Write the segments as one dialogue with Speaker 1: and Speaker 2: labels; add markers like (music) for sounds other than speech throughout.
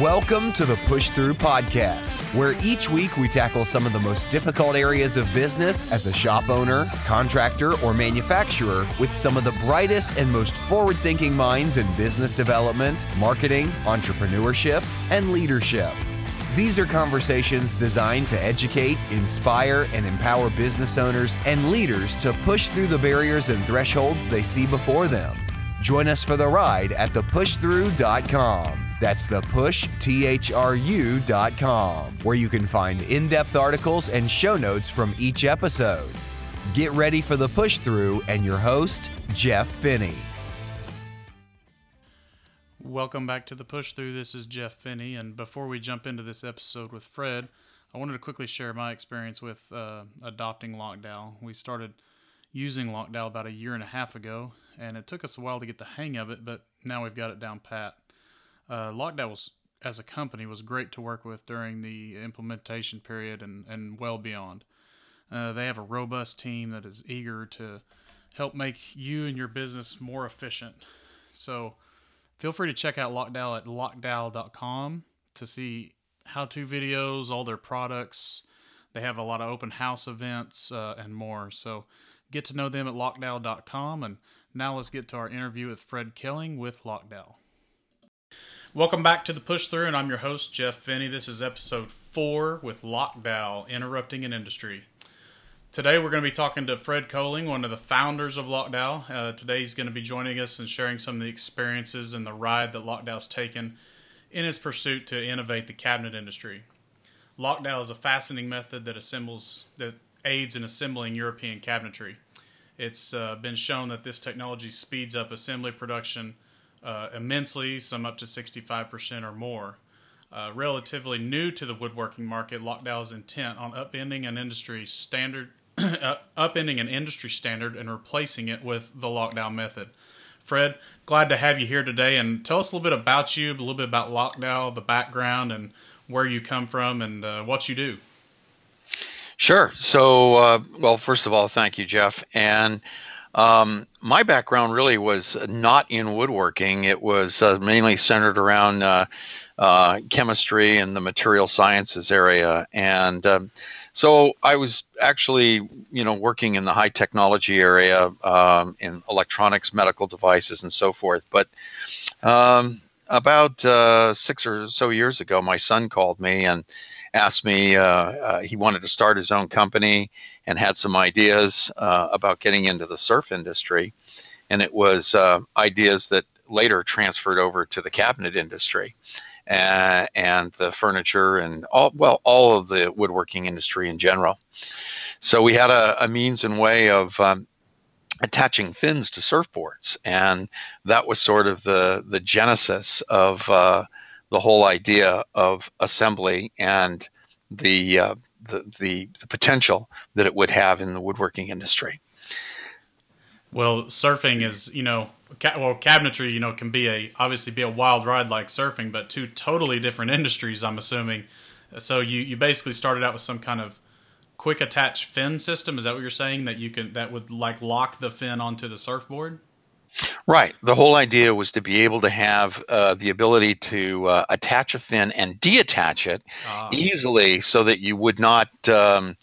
Speaker 1: Welcome to the Push Through Podcast, where each week we tackle some of the most difficult areas of business as a shop owner, contractor, or manufacturer with some of the brightest and most forward thinking minds in business development, marketing, entrepreneurship, and leadership. These are conversations designed to educate, inspire, and empower business owners and leaders to push through the barriers and thresholds they see before them. Join us for the ride at thepushthrough.com. That's the push, T-H-R-U.com, where you can find in-depth articles and show notes from each episode. Get ready for the push through and your host, Jeff Finney.
Speaker 2: Welcome back to the push through. This is Jeff Finney, and before we jump into this episode with Fred, I wanted to quickly share my experience with uh, adopting Lockdowel. We started using Lockdowel about a year and a half ago, and it took us a while to get the hang of it, but now we've got it down pat. Uh, Lockdowel was, as a company, was great to work with during the implementation period and, and well beyond. Uh, they have a robust team that is eager to help make you and your business more efficient. So feel free to check out Lockdowel at lockdowel.com to see how to videos, all their products. They have a lot of open house events uh, and more. So get to know them at lockdowel.com. And now let's get to our interview with Fred Koelling with Lockdowel. Welcome back to the Push Through, and I'm your host, Jeff Finney. This is episode four with Lockdowel Interrupting an Industry. Today, we're going to be talking to Fred Koelling, one of the founders of Lockdowel. Uh, today, he's going to be joining us and sharing some of the experiences and the ride that Lockdowel's taken in its pursuit to innovate the cabinet industry. Lockdowel is a fascinating method that assembles that aids in assembling European cabinetry. It's uh, been shown that this technology speeds up assembly production uh, immensely, some up to 65% or more. Uh, relatively new to the woodworking market, Lockdowel is intent on upending an industry standard, (coughs) upending an industry standard, and replacing it with the Lockdowel method. Fred, glad to have you here today, and tell us a little bit about you, a little bit about Lockdowel, the background, and where you come from, and uh, what you do.
Speaker 3: Sure. So, uh, well, first of all, thank you, Jeff, and um, my background really was not in woodworking. It was uh, mainly centered around uh, uh, chemistry and the material sciences area. And um, so I was actually, you know, working in the high technology area um, in electronics, medical devices, and so forth. But um, about uh, six or so years ago, my son called me and asked me uh, uh, he wanted to start his own company and had some ideas uh, about getting into the surf industry. And it was uh, ideas that later transferred over to the cabinet industry uh, and the furniture and all well all of the woodworking industry in general. So we had a, a means and way of um, attaching fins to surfboards. And that was sort of the the genesis of uh, the whole idea of assembly and the, uh, the, the the potential that it would have in the woodworking industry.
Speaker 2: Well, surfing is you know ca- well cabinetry you know can be a obviously be a wild ride like surfing, but two totally different industries. I'm assuming. So you you basically started out with some kind of quick attach fin system. Is that what you're saying that you can that would like lock the fin onto the surfboard?
Speaker 3: Right. The whole idea was to be able to have uh, the ability to uh, attach a fin and deattach it ah. easily so that you would not, um,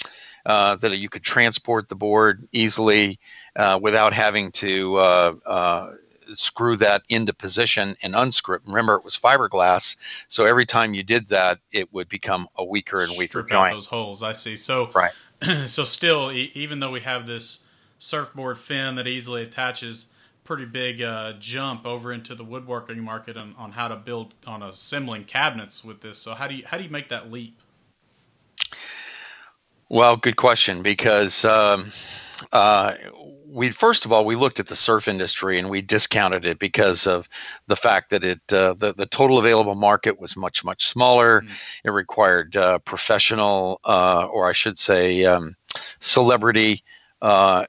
Speaker 3: uh, that you could transport the board easily uh, without having to uh, uh, screw that into position and unscrew it. Remember, it was fiberglass. So every time you did that, it would become a weaker and weaker
Speaker 2: Strip
Speaker 3: joint.
Speaker 2: Out those holes. I see. So,
Speaker 3: right. (clears throat)
Speaker 2: so still, e- even though we have this surfboard fin that easily attaches, pretty big uh, jump over into the woodworking market on, on how to build on assembling cabinets with this. So how do you how do you make that leap?
Speaker 3: Well, good question because um, uh, we first of all we looked at the surf industry and we discounted it because of the fact that it uh, the the total available market was much much smaller. Mm. It required uh, professional uh, or I should say um, celebrity uh,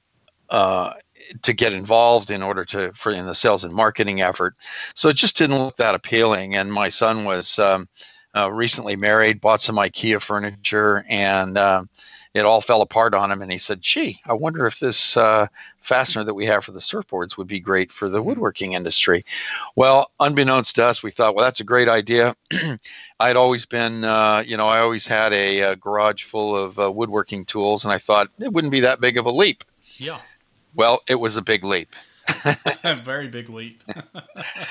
Speaker 3: uh, to get involved in order to for in the sales and marketing effort. So it just didn't look that appealing. And my son was um, uh, recently married, bought some IKEA furniture, and uh, it all fell apart on him. And he said, "Gee, I wonder if this uh, fastener that we have for the surfboards would be great for the mm-hmm. woodworking industry." Well, unbeknownst to us, we thought, "Well, that's a great idea." (clears throat) I'd always been, uh, you know, I always had a, a garage full of uh, woodworking tools, and I thought it wouldn't be that big of a leap.
Speaker 2: Yeah.
Speaker 3: Well, it was a big leap. (laughs)
Speaker 2: Very big leap.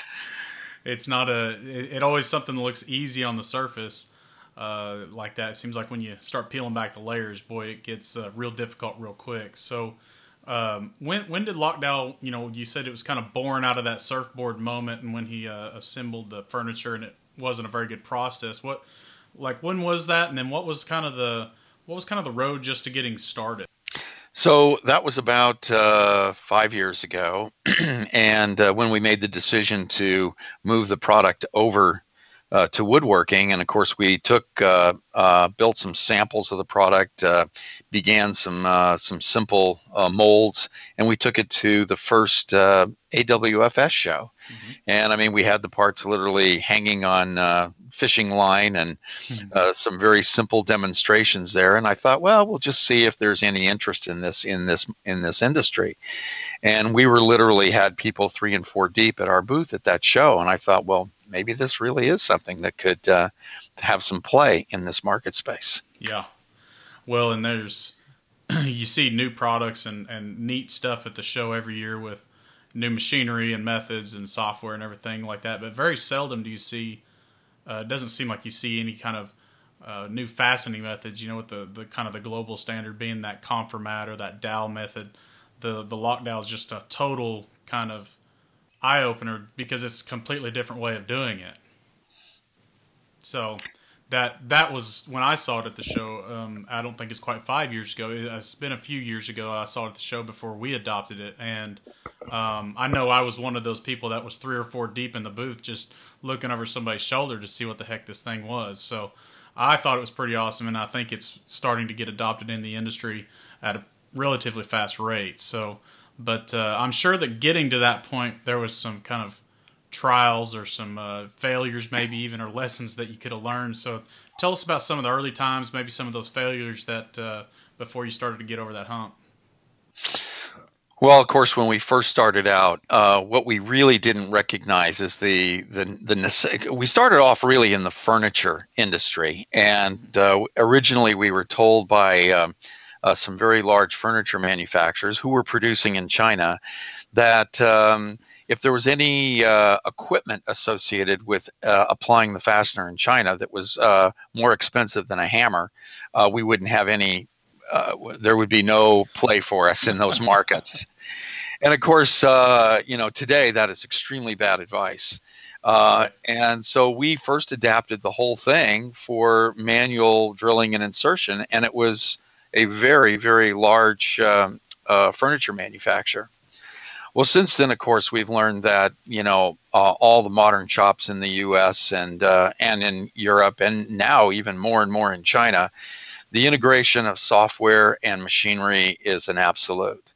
Speaker 2: (laughs) it's not a. It, it, always something that looks easy on the surface, uh, like that. It seems like when you start peeling back the layers, boy, it gets uh, real difficult real quick. So, um, when when did Lockdowel? You know, you said it was kind of born out of that surfboard moment, and when he uh, assembled the furniture, and it wasn't a very good process. What, like, when was that? And then what was kind of the what was kind of the road just to getting started?
Speaker 3: So that was about uh, five years ago. (clears throat) and uh, when we made the decision to move the product over uh, to woodworking, and of course, we took uh, uh, built some samples of the product, uh, began some some simple molds, and we took it to the first AWFS show. Mm-hmm. And I mean, we had the parts literally hanging on fishing line and hmm. uh, some very simple demonstrations there. And I thought, well, we'll just see if there's any interest in this in this in this industry. And we were literally had people three and four deep at our booth at that show. And I thought, well, maybe this really is something that could uh, have some play in this market space.
Speaker 2: Yeah. Well, and there's (clears throat) you see new products and, and neat stuff at the show every year with new machinery and methods and software and everything like that. But very seldom do you see uh, it doesn't seem like you see any kind of uh, new fastening methods. You know, with the, the kind of the global standard being that Confirmat or that dowel method, the the Lockdowel is just a total kind of eye opener because it's a completely different way of doing it. So that that was when I saw it at the show. Um, I don't think it's quite five years ago. It's been a few years ago. I saw it at the show before we adopted it, and um, I know I was one of those people that was three or four deep in the booth, just looking over somebody's shoulder to see what the heck this thing was. So I thought it was pretty awesome, and I think it's starting to get adopted in the industry at a relatively fast rate. So, but uh, I'm sure that getting to that point, there was some kind of trials or some uh, failures, maybe (laughs) even or lessons that you could have learned. So, tell us about some of the early times, maybe some of those failures that uh, before you started to get over that hump.
Speaker 3: Well, of course, when we first started out, uh, what we really didn't recognize is the the the we started off really in the furniture industry, and uh, originally we were told by um, uh, some very large furniture manufacturers who were producing in China that um, if there was any uh, equipment associated with uh, applying the fastener in China that was uh, more expensive than a hammer, uh, we wouldn't have any. Uh, there would be no play for us in those markets. and of course, uh, you know, today that is extremely bad advice. and so we first adapted the whole thing for manual drilling and insertion, and it was a very, very large um, furniture manufacturer. Well, since then, of course, we've learned that you know uh, all the modern shops in the U.S. and uh, and in Europe, and now even more and more in China, the integration of software and machinery is an absolute.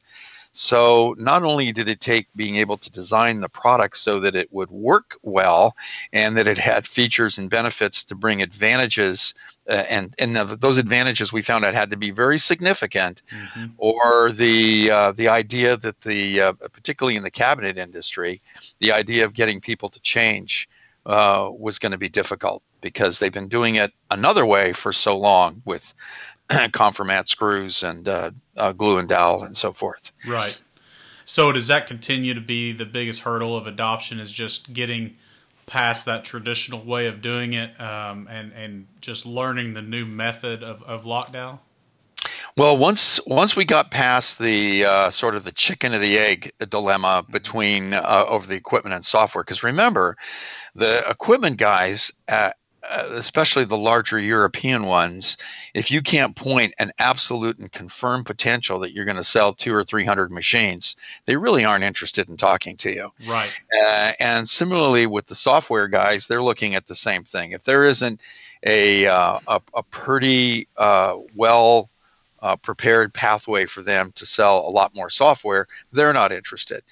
Speaker 3: So not only did it take being able to design the product so that it would work well and that it had features and benefits to bring advantages uh, and and those advantages we found out had to be very significant, mm-hmm. or the uh, the idea that the uh, particularly in the cabinet industry, the idea of getting people to change uh, was going to be difficult because they've been doing it another way for so long with (clears throat) Confirmat screws and uh, uh, glue and dowel and so forth.
Speaker 2: Right. So does that continue to be the biggest hurdle of adoption? Is just getting past that traditional way of doing it um, and and just learning the new method of, of Lockdowel?
Speaker 3: Well, once once we got past the uh, sort of the chicken or the egg dilemma between uh, over the equipment and software, because remember, the equipment guys at, uh, especially the larger European ones, if you can't point an absolute and confirmed potential that you're going to sell two or three hundred machines, they really aren't interested in talking to you.
Speaker 2: Right.
Speaker 3: Uh, and similarly with the software guys, they're looking at the same thing. If there isn't a uh, a, a, pretty uh, well uh, prepared pathway for them to sell a lot more software, they're not interested.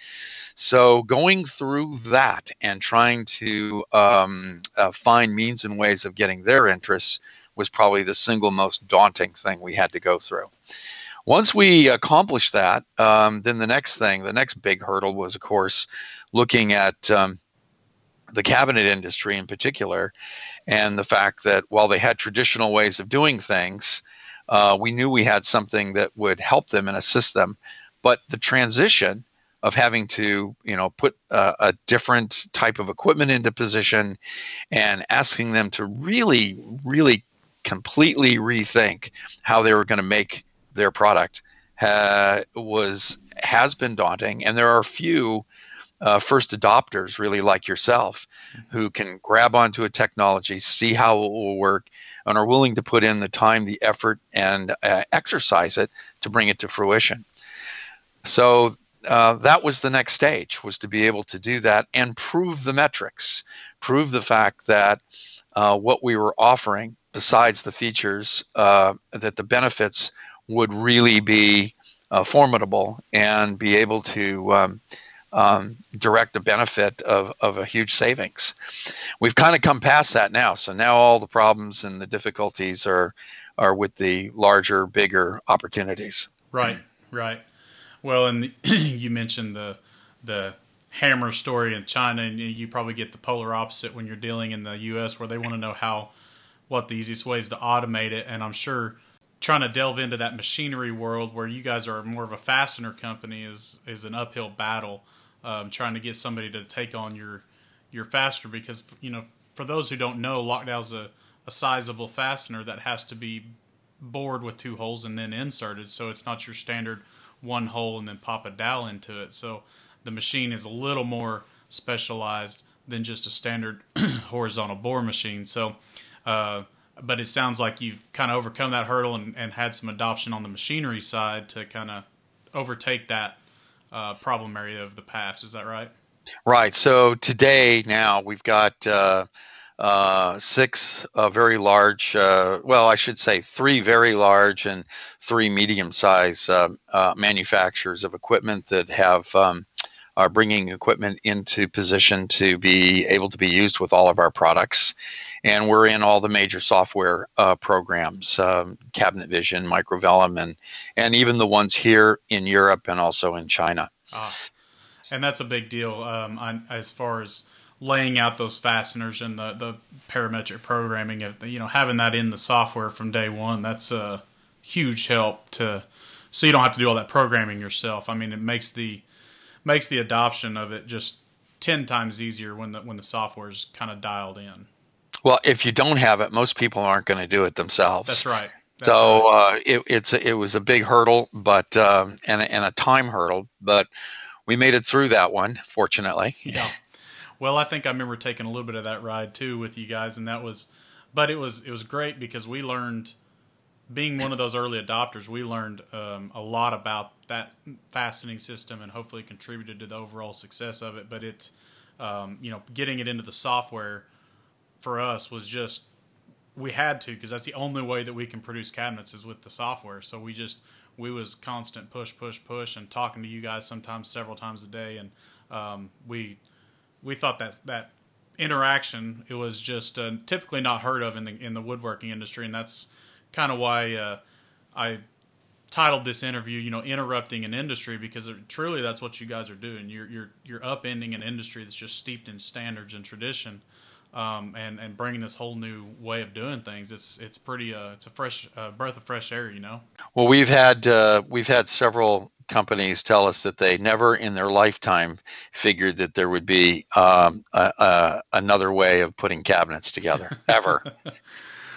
Speaker 3: So going through that and trying to um, uh, find means and ways of getting their interests was probably the single most daunting thing we had to go through. Once we accomplished that, um, then the next thing, the next big hurdle was, of course, looking at um, the cabinet industry in particular, and the fact that while they had traditional ways of doing things, uh, we knew we had something that would help them and assist them. But the transition of having to, you know, put uh, a different type of equipment into position and asking them to really, really completely rethink how they were going to make their product was has been daunting, and there are a few uh, first adopters, really like yourself, who can grab onto a technology, see how it will work, and are willing to put in the time, the effort, and uh, exercise it to bring it to fruition. So uh, that was the next stage was to be able to do that and prove the metrics, prove the fact that uh, what we were offering, besides the features, uh, that the benefits would really be uh, formidable and be able to um, um, direct the benefit of, of a huge savings. We've kind of come past that now. So now all the problems and the difficulties are are with the larger, bigger opportunities.
Speaker 2: Right, right. Well, and (clears throat) you mentioned the the hammer story in China, and you probably get the polar opposite when you're dealing in the U.S., where they want to know how what the easiest ways to automate it. And I'm sure trying to delve into that machinery world where you guys are more of a fastener company is is an uphill battle um, trying to get somebody to take on your your fastener because you know for those who don't know, Lockdowel's a, a sizable fastener that has to be bored with two holes and then inserted, so it's not your standard one hole and then pop a dowel into it. So the machine is a little more specialized than just a standard (clears throat) horizontal bore machine. So, uh, but it sounds like you've kind of overcome that hurdle and, and had some adoption on the machinery side to kind of overtake that uh, problem area of the past. Is that right?
Speaker 3: Right. So today, now we've got uh, uh, six uh, very large, uh, well, I should say three very large and three medium sized uh, manufacturers of equipment that have. Um, are bringing equipment into position to be able to be used with all of our products. And we're in all the major software uh, programs, um, Cabinet Vision, Microvellum, and, and even the ones here in Europe and also in China. Ah,
Speaker 2: and that's a big deal um, on, as far as laying out those fasteners and the, the parametric programming. Of, you know, having that in the software from day one, that's a huge help to so you don't have to do all that programming yourself. I mean, it makes the makes the adoption of it just ten times easier when the when the software's kind of dialed in.
Speaker 3: Well, if you don't have it, most people aren't going to do it themselves.
Speaker 2: That's right. That's
Speaker 3: so right. Uh, it, it's a, it was a big hurdle, but um, and and a time hurdle, but we made it through that one, fortunately.
Speaker 2: Yeah. Well, I think I remember taking a little bit of that ride too with you guys, and that was, but it was it was great because we learned being one of those early adopters, we learned um, a lot about that fastening system and hopefully contributed to the overall success of it. But it's, um, you know, getting it into the software for us was just, we had to because that's the only way that we can produce cabinets is with the software. So we just, we was constant push, push, push, and talking to you guys sometimes several times a day. And um, we, we thought that that interaction it was just uh, typically not heard of in the in the woodworking industry, and that's kind of why uh, I titled this interview, you know, interrupting an industry because it, truly that's what you guys are doing. You're you're you're upending an industry that's just steeped in standards and tradition, um, and and bringing this whole new way of doing things. It's it's pretty uh, it's a fresh uh, breath of fresh air, you know.
Speaker 3: Well, we've had uh, we've had several companies tell us that they never in their lifetime figured that there would be um, a, a, another way of putting cabinets together ever. (laughs)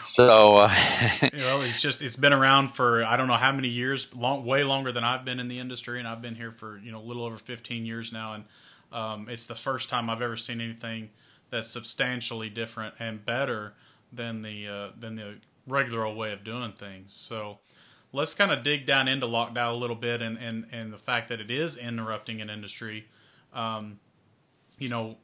Speaker 3: So, uh, (laughs)
Speaker 2: well, it's just it's been around for I don't know how many years, long, way longer than I've been in the industry, and I've been here for you know a little over 15 years now, and um, it's the first time I've ever seen anything that's substantially different and better than the uh, than the regular old way of doing things. So, let's kind of dig down into Lockdowel a little bit, and and and the fact that it is interrupting an industry. Um, you know,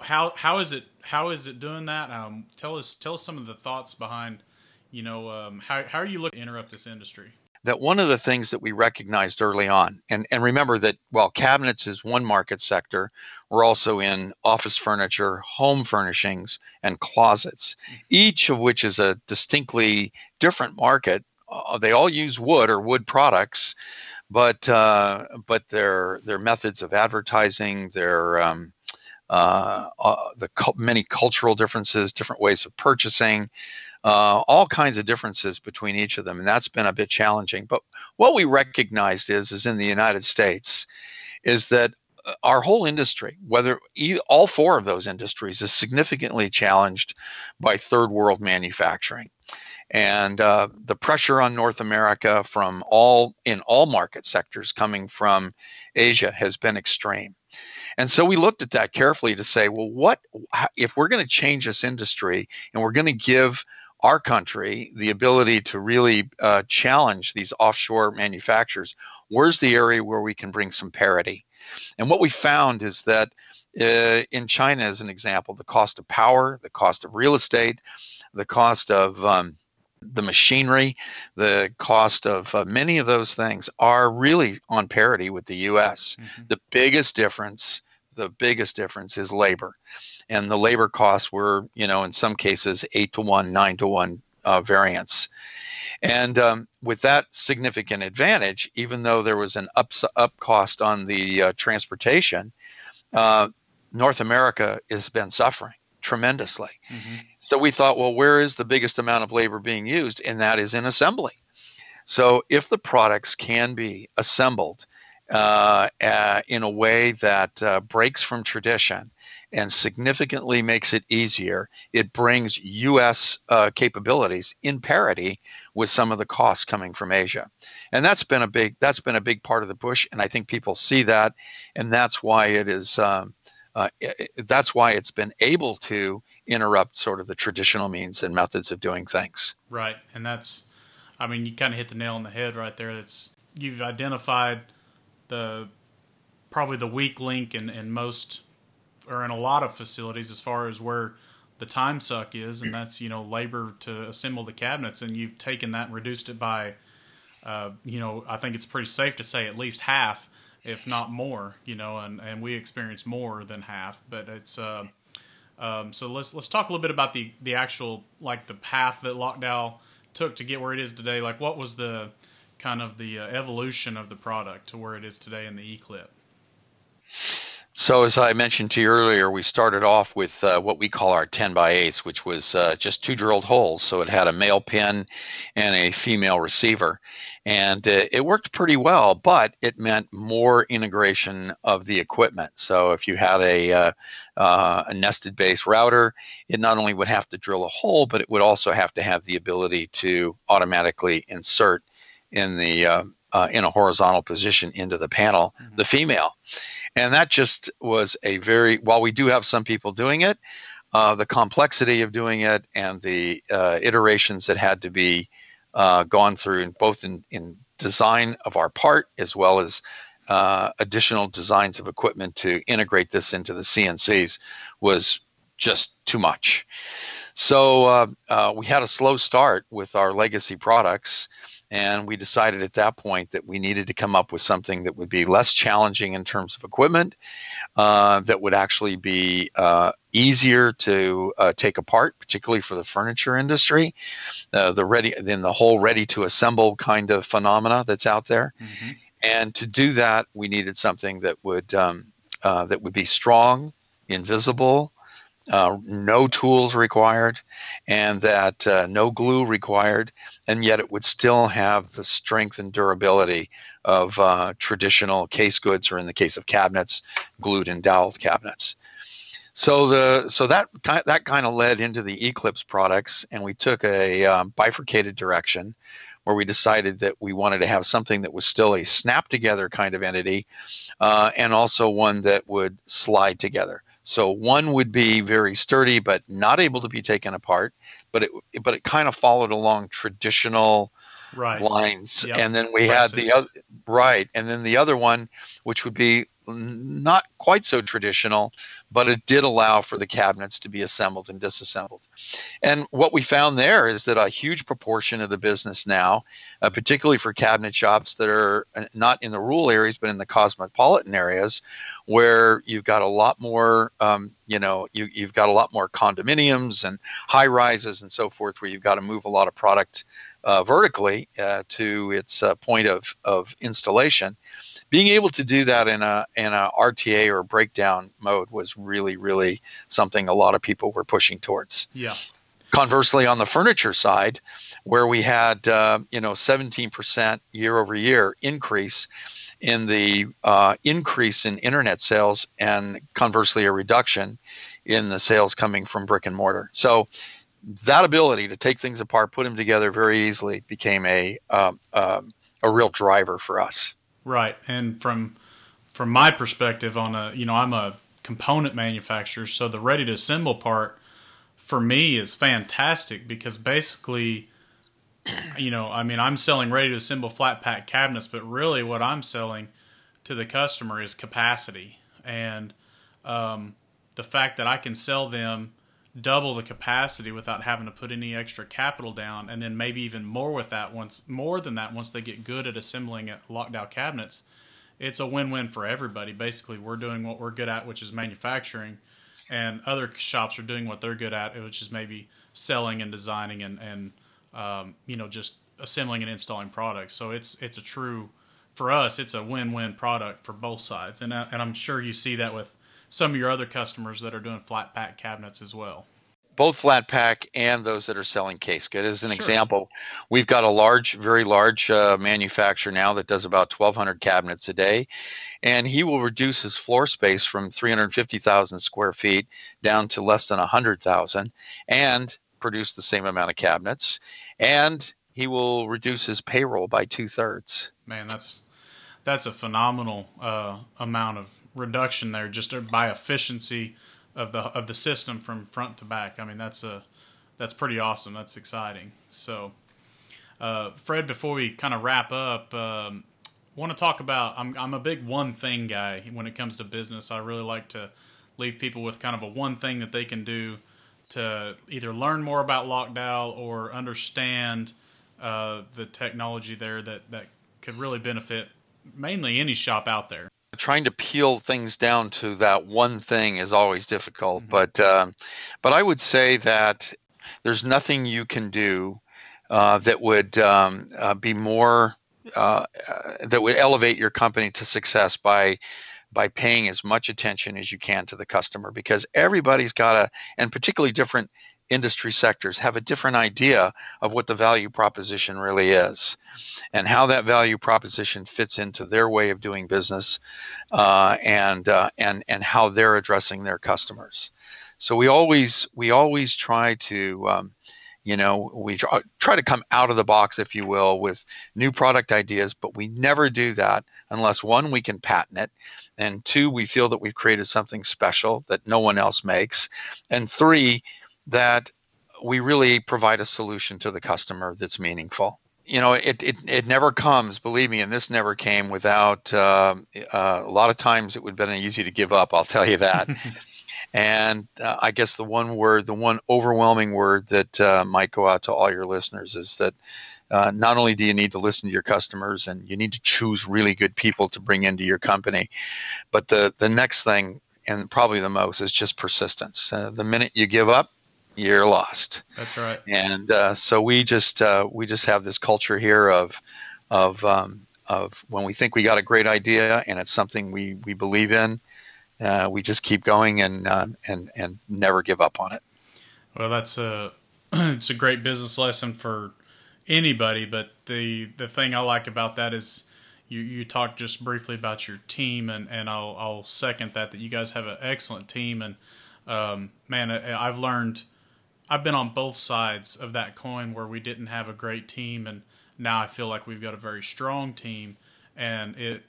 Speaker 2: how how is it how is it doing that? Um, tell us tell us some of the thoughts behind, you know, um, how how are you looking to interrupt this industry?
Speaker 3: that one of the things that we recognized early on, and, and remember that while cabinets is one market sector, we're also in office furniture, home furnishings, and closets, each of which is a distinctly different market. Uh, they all use wood or wood products, but uh, but their their methods of advertising, their um, uh, uh, the cu- many cultural differences, different ways of purchasing, uh, all kinds of differences between each of them, and that's been a bit challenging. But what we recognized is, is in the United States, is that uh, our whole industry, whether all four of those industries, is significantly challenged by third world manufacturing, and uh, the pressure on North America from all in all market sectors coming from Asia has been extreme. And so we looked at that carefully to say, well, what if we're going to change this industry and we're going to give our country the ability to really uh, challenge these offshore manufacturers, where's the area where we can bring some parity? And what we found is that uh, in China, as an example, the cost of power, the cost of real estate, the cost of um, the machinery, the cost of uh, many of those things are really on parity with the US. Mm-hmm. The biggest difference, the biggest difference is labor and the labor costs were, you know, in some cases eight to one, nine to one uh, variance. And um, with that significant advantage, even though there was an up, up cost on the uh, transportation, uh, North America has been suffering tremendously. Mm-hmm. So we thought, well, where is the biggest amount of labor being used? And that is in assembly. So if the products can be assembled uh, uh, in a way that uh, breaks from tradition and significantly makes it easier. It brings U.S. Uh, capabilities in parity with some of the costs coming from Asia, and that's been a big that's been a big part of the push. And I think people see that, and that's why it is. Um, uh, that's why it's been able to interrupt sort of the traditional means and methods of doing things.
Speaker 2: Right, and that's, I mean, you kind of hit the nail on the head right there. That's you've identified the probably the weak link in, in most or in a lot of facilities as far as where the time suck is, and that's you know labor to assemble the cabinets, and you've taken that and reduced it by, uh, you know, I think it's pretty safe to say at least half, if not more, you know, and and we experience more than half, but it's. Uh, um, so let's let's talk a little bit about the the actual like the path that Lockdowel took to get where it is today. Like, what was the kind of the uh, evolution of the product to where it is today in the E-clip?
Speaker 3: So, as I mentioned to you earlier, we started off with uh, what we call our 10 by 8, which was uh, just two drilled holes. So, it had a male pin and a female receiver. And uh, it worked pretty well, but it meant more integration of the equipment. So, if you had a, uh, uh, a nested base router, it not only would have to drill a hole, but it would also have to have the ability to automatically insert in the uh, uh, in a horizontal position into the panel, mm-hmm. the female. And that just was a very, while we do have some people doing it, uh, the complexity of doing it and the uh, iterations that had to be uh, gone through, in both in, in design of our part as well as uh, additional designs of equipment to integrate this into the CNCs was just too much. So uh, uh, we had a slow start with our legacy products. And we decided at that point that we needed to come up with something that would be less challenging in terms of equipment, uh, that would actually be uh, easier to uh, take apart, particularly for the furniture industry, uh, the ready, then the whole ready to assemble kind of phenomena that's out there. Mm-hmm. And to do that, we needed something that would um, uh, that would be strong, invisible, uh, no tools required, and that uh, no glue required, and yet it would still have the strength and durability of uh, traditional case goods, or in the case of cabinets, glued and doweled cabinets. So the so that that kind of led into the E-Clips products, and we took a um, bifurcated direction where we decided that we wanted to have something that was still a snap together kind of entity, uh, and also one that would slide together. So one would be very sturdy but not able to be taken apart, but it but it kind of followed along traditional
Speaker 2: right.
Speaker 3: lines. Yep. And then we had the other right, and then the other one, which would be not quite so traditional, but it did allow for the cabinets to be assembled and disassembled. And what we found there is that a huge proportion of the business now, uh, particularly for cabinet shops that are uh, not in the rural areas but in the cosmopolitan areas, where you've got a lot more, um, you know, you, you've got a lot more condominiums and high rises and so forth, where you've got to move a lot of product uh, vertically uh, to its uh, point of, of installation being able to do that in a in a RTA or breakdown mode was really really something a lot of people were pushing towards.
Speaker 2: Yeah.
Speaker 3: Conversely, on the furniture side, where we had uh, you know 17% year over year increase in the uh, increase in internet sales, and conversely a reduction in the sales coming from brick and mortar. So that ability to take things apart, put them together very easily, became a um, um, a real driver for us.
Speaker 2: Right, and from from my perspective, on a you know I'm a component manufacturer, so the ready to assemble part for me is fantastic because basically, you know, I mean I'm selling ready to assemble flat pack cabinets, but really what I'm selling to the customer is capacity. And um, the fact that I can sell them double the capacity without having to put any extra capital down and then maybe even more with that once more than that once they get good at assembling it Lockdowel cabinets it's a win-win for everybody. Basically we're doing what we're good at which is manufacturing and other shops are doing what they're good at which is maybe selling and designing and, and um, you know just assembling and installing products. So it's it's a true for us it's a win-win product for both sides. And, uh, and i'm sure you see that with some of your other customers that are doing flat pack cabinets as well
Speaker 3: both flat pack and those that are selling case good. As an sure. example, we've got a large, very large uh, manufacturer now that does about 1,200 cabinets a day, and he will reduce his floor space from 350,000 square feet down to less than 100,000, and produce the same amount of cabinets, and he will reduce his payroll by two thirds.
Speaker 2: Man, that's that's a phenomenal uh, amount of reduction there just by efficiency of the of the system from front to back. I mean, that's a that's pretty awesome. That's exciting. So, uh, Fred, before we kind of wrap up, um, want to talk about. I'm I'm a big one thing guy when it comes to business. I really like to leave people with kind of a one thing that they can do to either learn more about Lockdowel or understand uh, the technology there that that could really benefit mainly any shop out there
Speaker 3: trying to peel things down to that one thing is always difficult. Mm-hmm. But um, but I would say that there's nothing you can do uh, that would um, uh, be more uh, uh, that would elevate your company to success by by paying as much attention as you can to the customer because everybody's got a and particularly different industry sectors have a different idea of what the value proposition really is and how that value proposition fits into their way of doing business uh, and uh, and and how they're addressing their customers. So we always we always try to um, you know we try to come out of the box if you will with new product ideas but we never do that unless one we can patent it and two we feel that we've created something special that no one else makes and three that we really provide a solution to the customer that's meaningful. You know, it, it, it never comes, believe me, and this never came without uh, uh, a lot of times it would have been easy to give up, I'll tell you that. (laughs) and uh, I guess the one word, the one overwhelming word that uh, might go out to all your listeners is that uh, not only do you need to listen to your customers and you need to choose really good people to bring into your company, but the, the next thing, and probably the most, is just persistence. Uh, the minute you give up, you're lost.
Speaker 2: That's right.
Speaker 3: And uh, so we just uh, we just have this culture here of of um, of when we think we got a great idea and it's something we we believe in, uh, we just keep going and uh, and and never give up on it.
Speaker 2: Well, that's a (clears throat) it's a great business lesson for anybody. But the the thing I like about that is. You, you talked just briefly about your team, and, and I'll, I'll second that, that you guys have an excellent team. And um, man, I, I've learned I've been on both sides of that coin where we didn't have a great team, and now I feel like we've got a very strong team, and it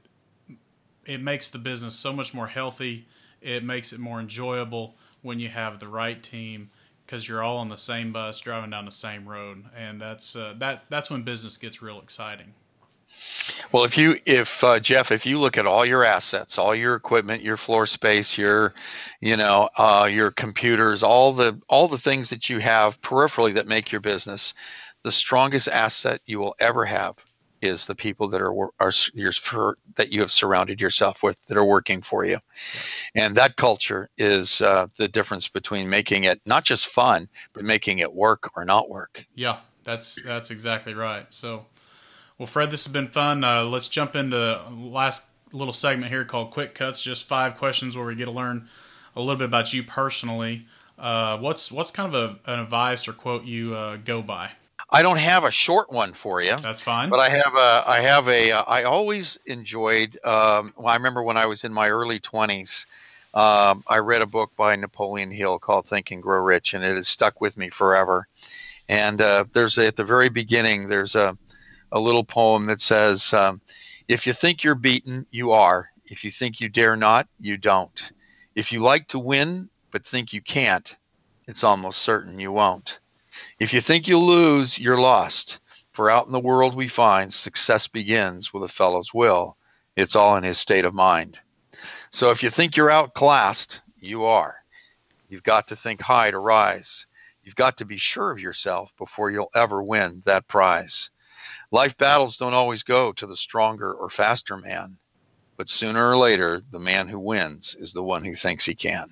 Speaker 2: it makes the business so much more healthy. It makes it more enjoyable when you have the right team because you're all on the same bus driving down the same road, and that's uh, that that's when business gets real exciting.
Speaker 3: Well, if you, if uh, Jeff, if you look at all your assets, all your equipment, your floor space, your, you know, uh, your computers, all the all the things that you have peripherally that make your business, the strongest asset you will ever have is the people that are are yours for that you have surrounded yourself with that are working for you, and that culture is uh, the difference between making it not just fun but making it work or not work.
Speaker 2: Yeah, that's that's exactly right. So well, Fred, this has been fun. Uh, let's jump into last little segment here called Quick Cuts. Just five questions where we get to learn a little bit about you personally. Uh, what's what's kind of a, an advice or quote you uh, go by?
Speaker 3: I don't have a short one for you.
Speaker 2: That's fine.
Speaker 3: But I have a. I have a. Uh, always enjoyed. Um, well, I remember when I was in my early twenties. Um, I read a book by Napoleon Hill called Think and Grow Rich, and it has stuck with me forever. And uh, there's a, at the very beginning, there's a a little poem that says, um, If you think you're beaten, you are. If you think you dare not, you don't. If you like to win but think you can't, it's almost certain you won't. If you think you'll lose, you're lost. For out in the world we find success begins with a fellow's will. It's all in his state of mind. So if you think you're outclassed, you are. You've got to think high to rise. You've got to be sure of yourself before you'll ever win that prize. Life battles don't always go to the stronger or faster man, but sooner or later, the man who wins is the one who thinks he can.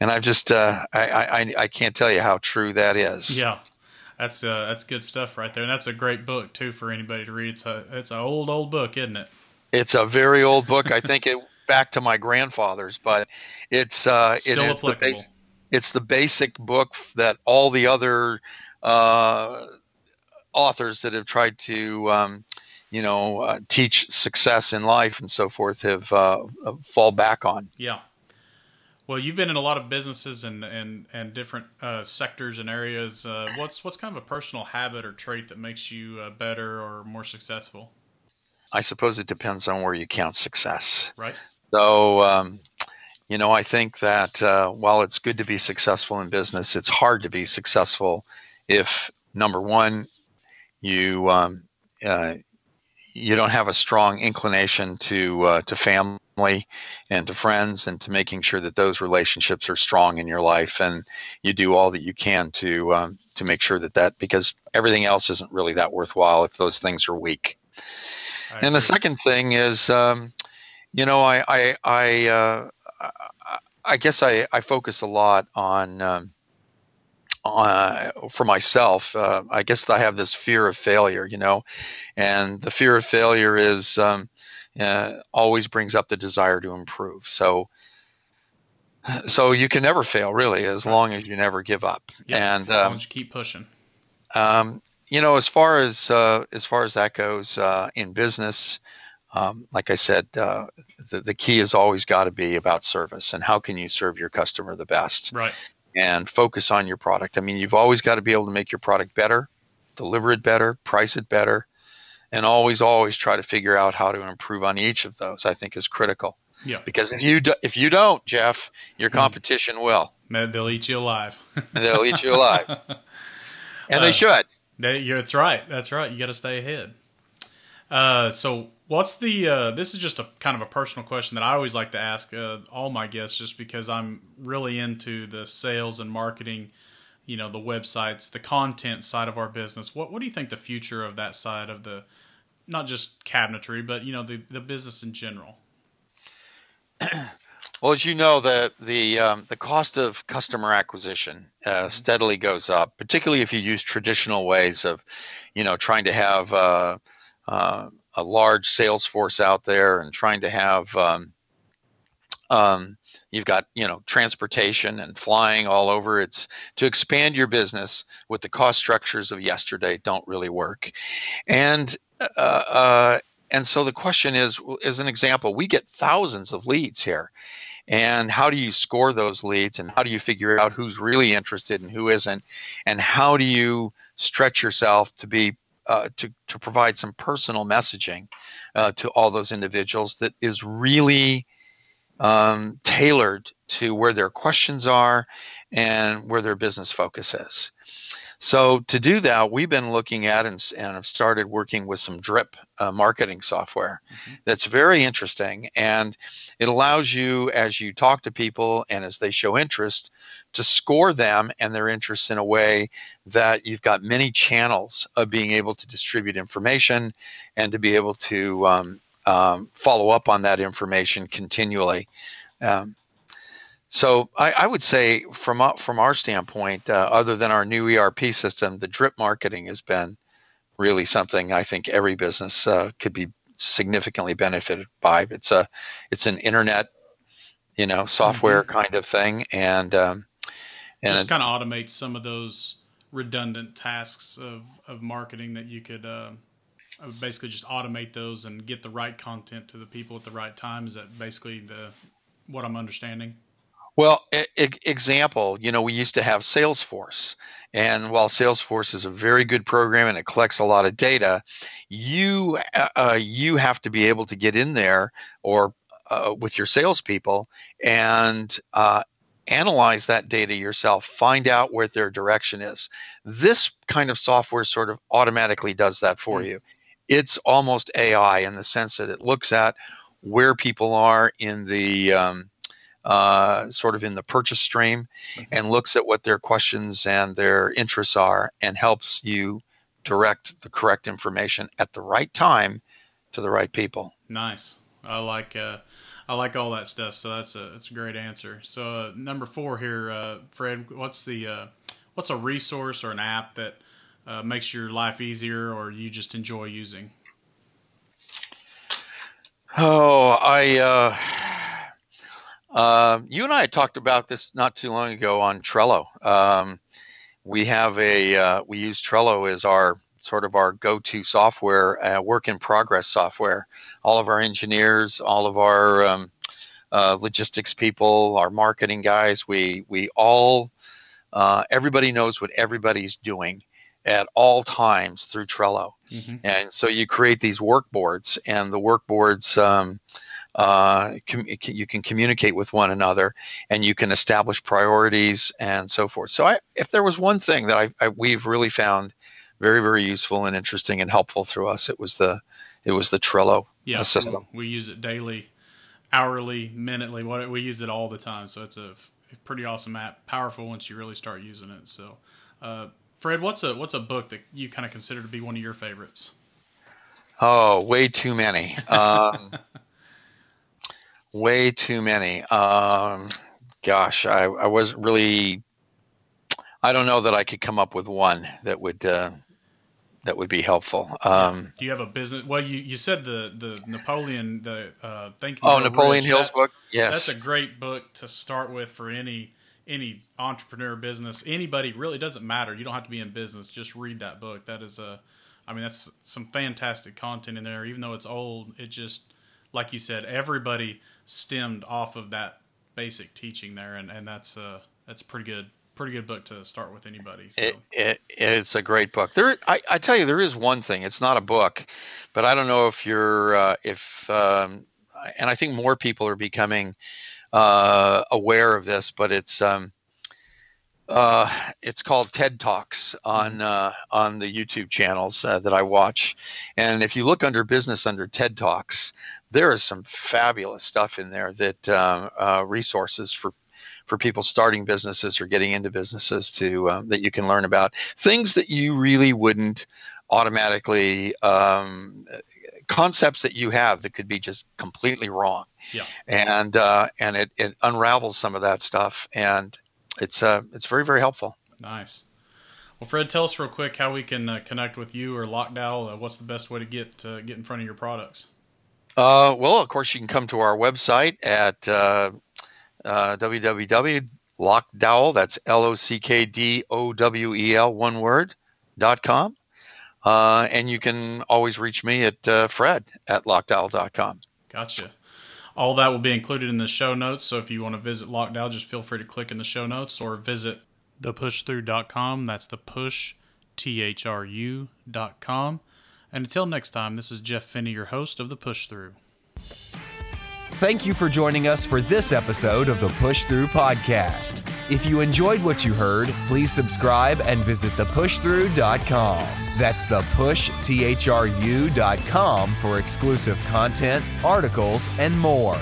Speaker 3: And I've just, uh, I, I, I can't tell you how true that is.
Speaker 2: Yeah. That's uh, that's good stuff right there, and that's a great book too for anybody to read. It's a it's an old old book, isn't it?
Speaker 3: It's a very old book. I think it back to my grandfather's, but it's uh,
Speaker 2: still
Speaker 3: it,
Speaker 2: it's applicable.
Speaker 3: The it's the basic book that all the other uh, authors that have tried to um, you know uh, teach success in life and so forth have uh, uh, fall back on.
Speaker 2: Yeah. Well you've been in a lot of businesses and and and different uh, sectors and areas. Uh, what's what's kind of a personal habit or trait that makes you uh, better or more successful?
Speaker 3: I suppose it depends on where you count success.
Speaker 2: Right.
Speaker 3: So um, you know i think that while it's good to be successful in business it's hard to be successful if number one you um, uh, you don't have a strong inclination to uh, to family and to friends and to making sure that those relationships are strong in your life and you do all that you can to um, to make sure that that because everything else isn't really that worthwhile if those things are weak. and the second thing is, um, you know, I I I, uh, I guess I, I focus a lot on um, uh, for myself, uh, I guess I have this fear of failure, you know, and the fear of failure is um, uh, always brings up the desire to improve. So, so you can never fail, really, as long as you never give up.
Speaker 2: Yeah,
Speaker 3: and
Speaker 2: as long um, as you keep pushing.
Speaker 3: Um, you know, as far as uh, as far as that goes uh, in business, um, like I said, uh, the, the key has always got to be about service and how can you serve your customer the best.
Speaker 2: Right
Speaker 3: and focus on your product. I mean, you've always got to be able to make your product better, deliver it better, price it better, and always, always try to figure out how to improve on each of those. I think is critical.
Speaker 2: Yeah.
Speaker 3: Because if you do, if you don't, Jeff, your hmm. competition mm. will.
Speaker 2: They'll eat you alive. (laughs)
Speaker 3: they'll eat you alive. (laughs) And uh, they should.
Speaker 2: They, that's right. That's right. You got to stay ahead. Uh, so what's the uh, this is just a kind of a personal question that i always like to ask uh, all my guests just because i'm really into the sales and marketing you know the websites the content side of our business what what do you think the future of that side of the not just cabinetry but you know the, the business in general (clears throat)
Speaker 3: well as you know the the um, the cost of customer acquisition uh, mm-hmm. steadily goes up particularly if you use traditional ways of you know trying to have uh, uh, a large sales force out there and trying to have um, um, you've got you know transportation and flying all over. It's to expand your business with the cost structures of yesterday don't really work. And uh, uh, and so the question is as an example we get thousands of leads here. And how do you score those leads and how do you figure out who's really interested and who isn't? And how do you stretch yourself to be uh, to, to provide some personal messaging uh, to all those individuals that is really um, tailored to where their questions are and where their business focus is. So to do that, we've been looking at and, and have started working with some drip uh, marketing software mm-hmm. that's very interesting. And it allows you, as you talk to people and as they show interest, to score them and their interests in a way that you've got many channels of being able to distribute information and to be able to um, um, follow up on that information continually. Um, so I, I, would say from from our standpoint, uh, other than our new ERP system, the drip marketing has been really something I think every business uh, could be significantly benefited by. It's a it's an internet, you know, software mm-hmm. kind of thing, and um,
Speaker 2: and just kind of automates some of those redundant tasks of of marketing that you could. Uh, basically just automate those and get the right content to the people at the right time. Is that basically the what I'm understanding?
Speaker 3: Well, e- example, you know, we used to have Salesforce, and while Salesforce is a very good program and it collects a lot of data, you uh, uh you have to be able to get in there or uh, with your salespeople and uh, analyze that data yourself, find out where their direction is. This kind of software sort of automatically does that for mm-hmm. you. It's almost AI in the sense that it looks at where people are in the um, uh, sort of in the purchase stream mm-hmm. and looks at what their questions and their interests are and helps you direct the correct information at the right time to the right people.
Speaker 2: Nice. I like uh, I like all that stuff. So that's a that's a great answer. So uh, number four here, uh, Fred. What's the uh, what's a resource or an app that uh, makes your life easier or you just enjoy using?
Speaker 3: Oh, I uh, um, you and I talked about this not too long ago on Trello. Um, we have a uh, we use Trello as our sort of our go-to software, uh, work in progress software. All of our engineers, all of our um, uh, logistics people, our marketing guys, we we all uh, everybody knows what everybody's doing at all times through Trello, mm-hmm. and so you create these work boards, and the work boards. Uh, com- you can communicate with one another and you can establish priorities and so forth. So, I, if there was one thing that I, I, we've really found very, very useful and interesting and helpful through us, it was the it was the Trello yeah, system.
Speaker 2: We use it daily, hourly, minutely. What we use it all the time. So it's a pretty awesome app. Powerful once you really start using it. So, uh, Fred, what's a what's a book that you kind of consider to be one of your favorites?
Speaker 3: Oh, way too many. Um, (laughs) way too many. Um, gosh, I, I wasn't really. I don't know that I could come up with one that would uh, that would be helpful. Um,
Speaker 2: Do you have a business? Well, you, you said the the Napoleon the uh, Thinking.
Speaker 3: Oh, Napoleon Rich. Hill's that, book. Yes,
Speaker 2: that's a great book to start with for any any entrepreneur business. Anybody really doesn't matter. You don't have to be in business. Just read that book. That is a, I mean, that's some fantastic content in there. Even though it's old, it just like you said, everybody stemmed off of that basic teaching there, and, and that's uh that's pretty good pretty good book to start with anybody. So.
Speaker 3: It, it, it's a great book. There, I, I tell you, there is one thing. It's not a book, but I don't know if you're uh, if um, and I think more people are becoming uh, aware of this, but it's um, uh, it's called TED Talks on mm-hmm. uh, on the YouTube channels uh, that I watch, and if you look under business under TED Talks, there is some fabulous stuff in there that uh, uh, resources for for people starting businesses or getting into businesses to um, that you can learn about things that you really wouldn't automatically um, concepts that you have that could be just completely wrong.
Speaker 2: Yeah.
Speaker 3: And uh, and it, it unravels some of that stuff and it's uh, it's very very helpful.
Speaker 2: Nice. Well, Fred, tell us real quick how we can uh, connect with you or Lockdowel. Uh, what's the best way to get uh, get in front of your products?
Speaker 3: Uh, well, of course, you can come to our website at uh, uh, www.lockdowel. That's L O C K D O W E L, one word, dot com. Uh, and you can always reach me at uh, fred at lockdowel.com.
Speaker 2: Gotcha. All that will be included in the show notes. So if you want to visit Lockdowel, just feel free to click in the show notes or visit thepushthrough.com. That's the push, T H R U.com. And until next time, this is Jeff Finney, your host of The Push Through.
Speaker 1: Thank you for joining us for this episode of the Push Through Podcast. If you enjoyed what you heard, please subscribe and visit thepushthrough.com. That's the push, T-H-R-U.com for exclusive content, articles, and more.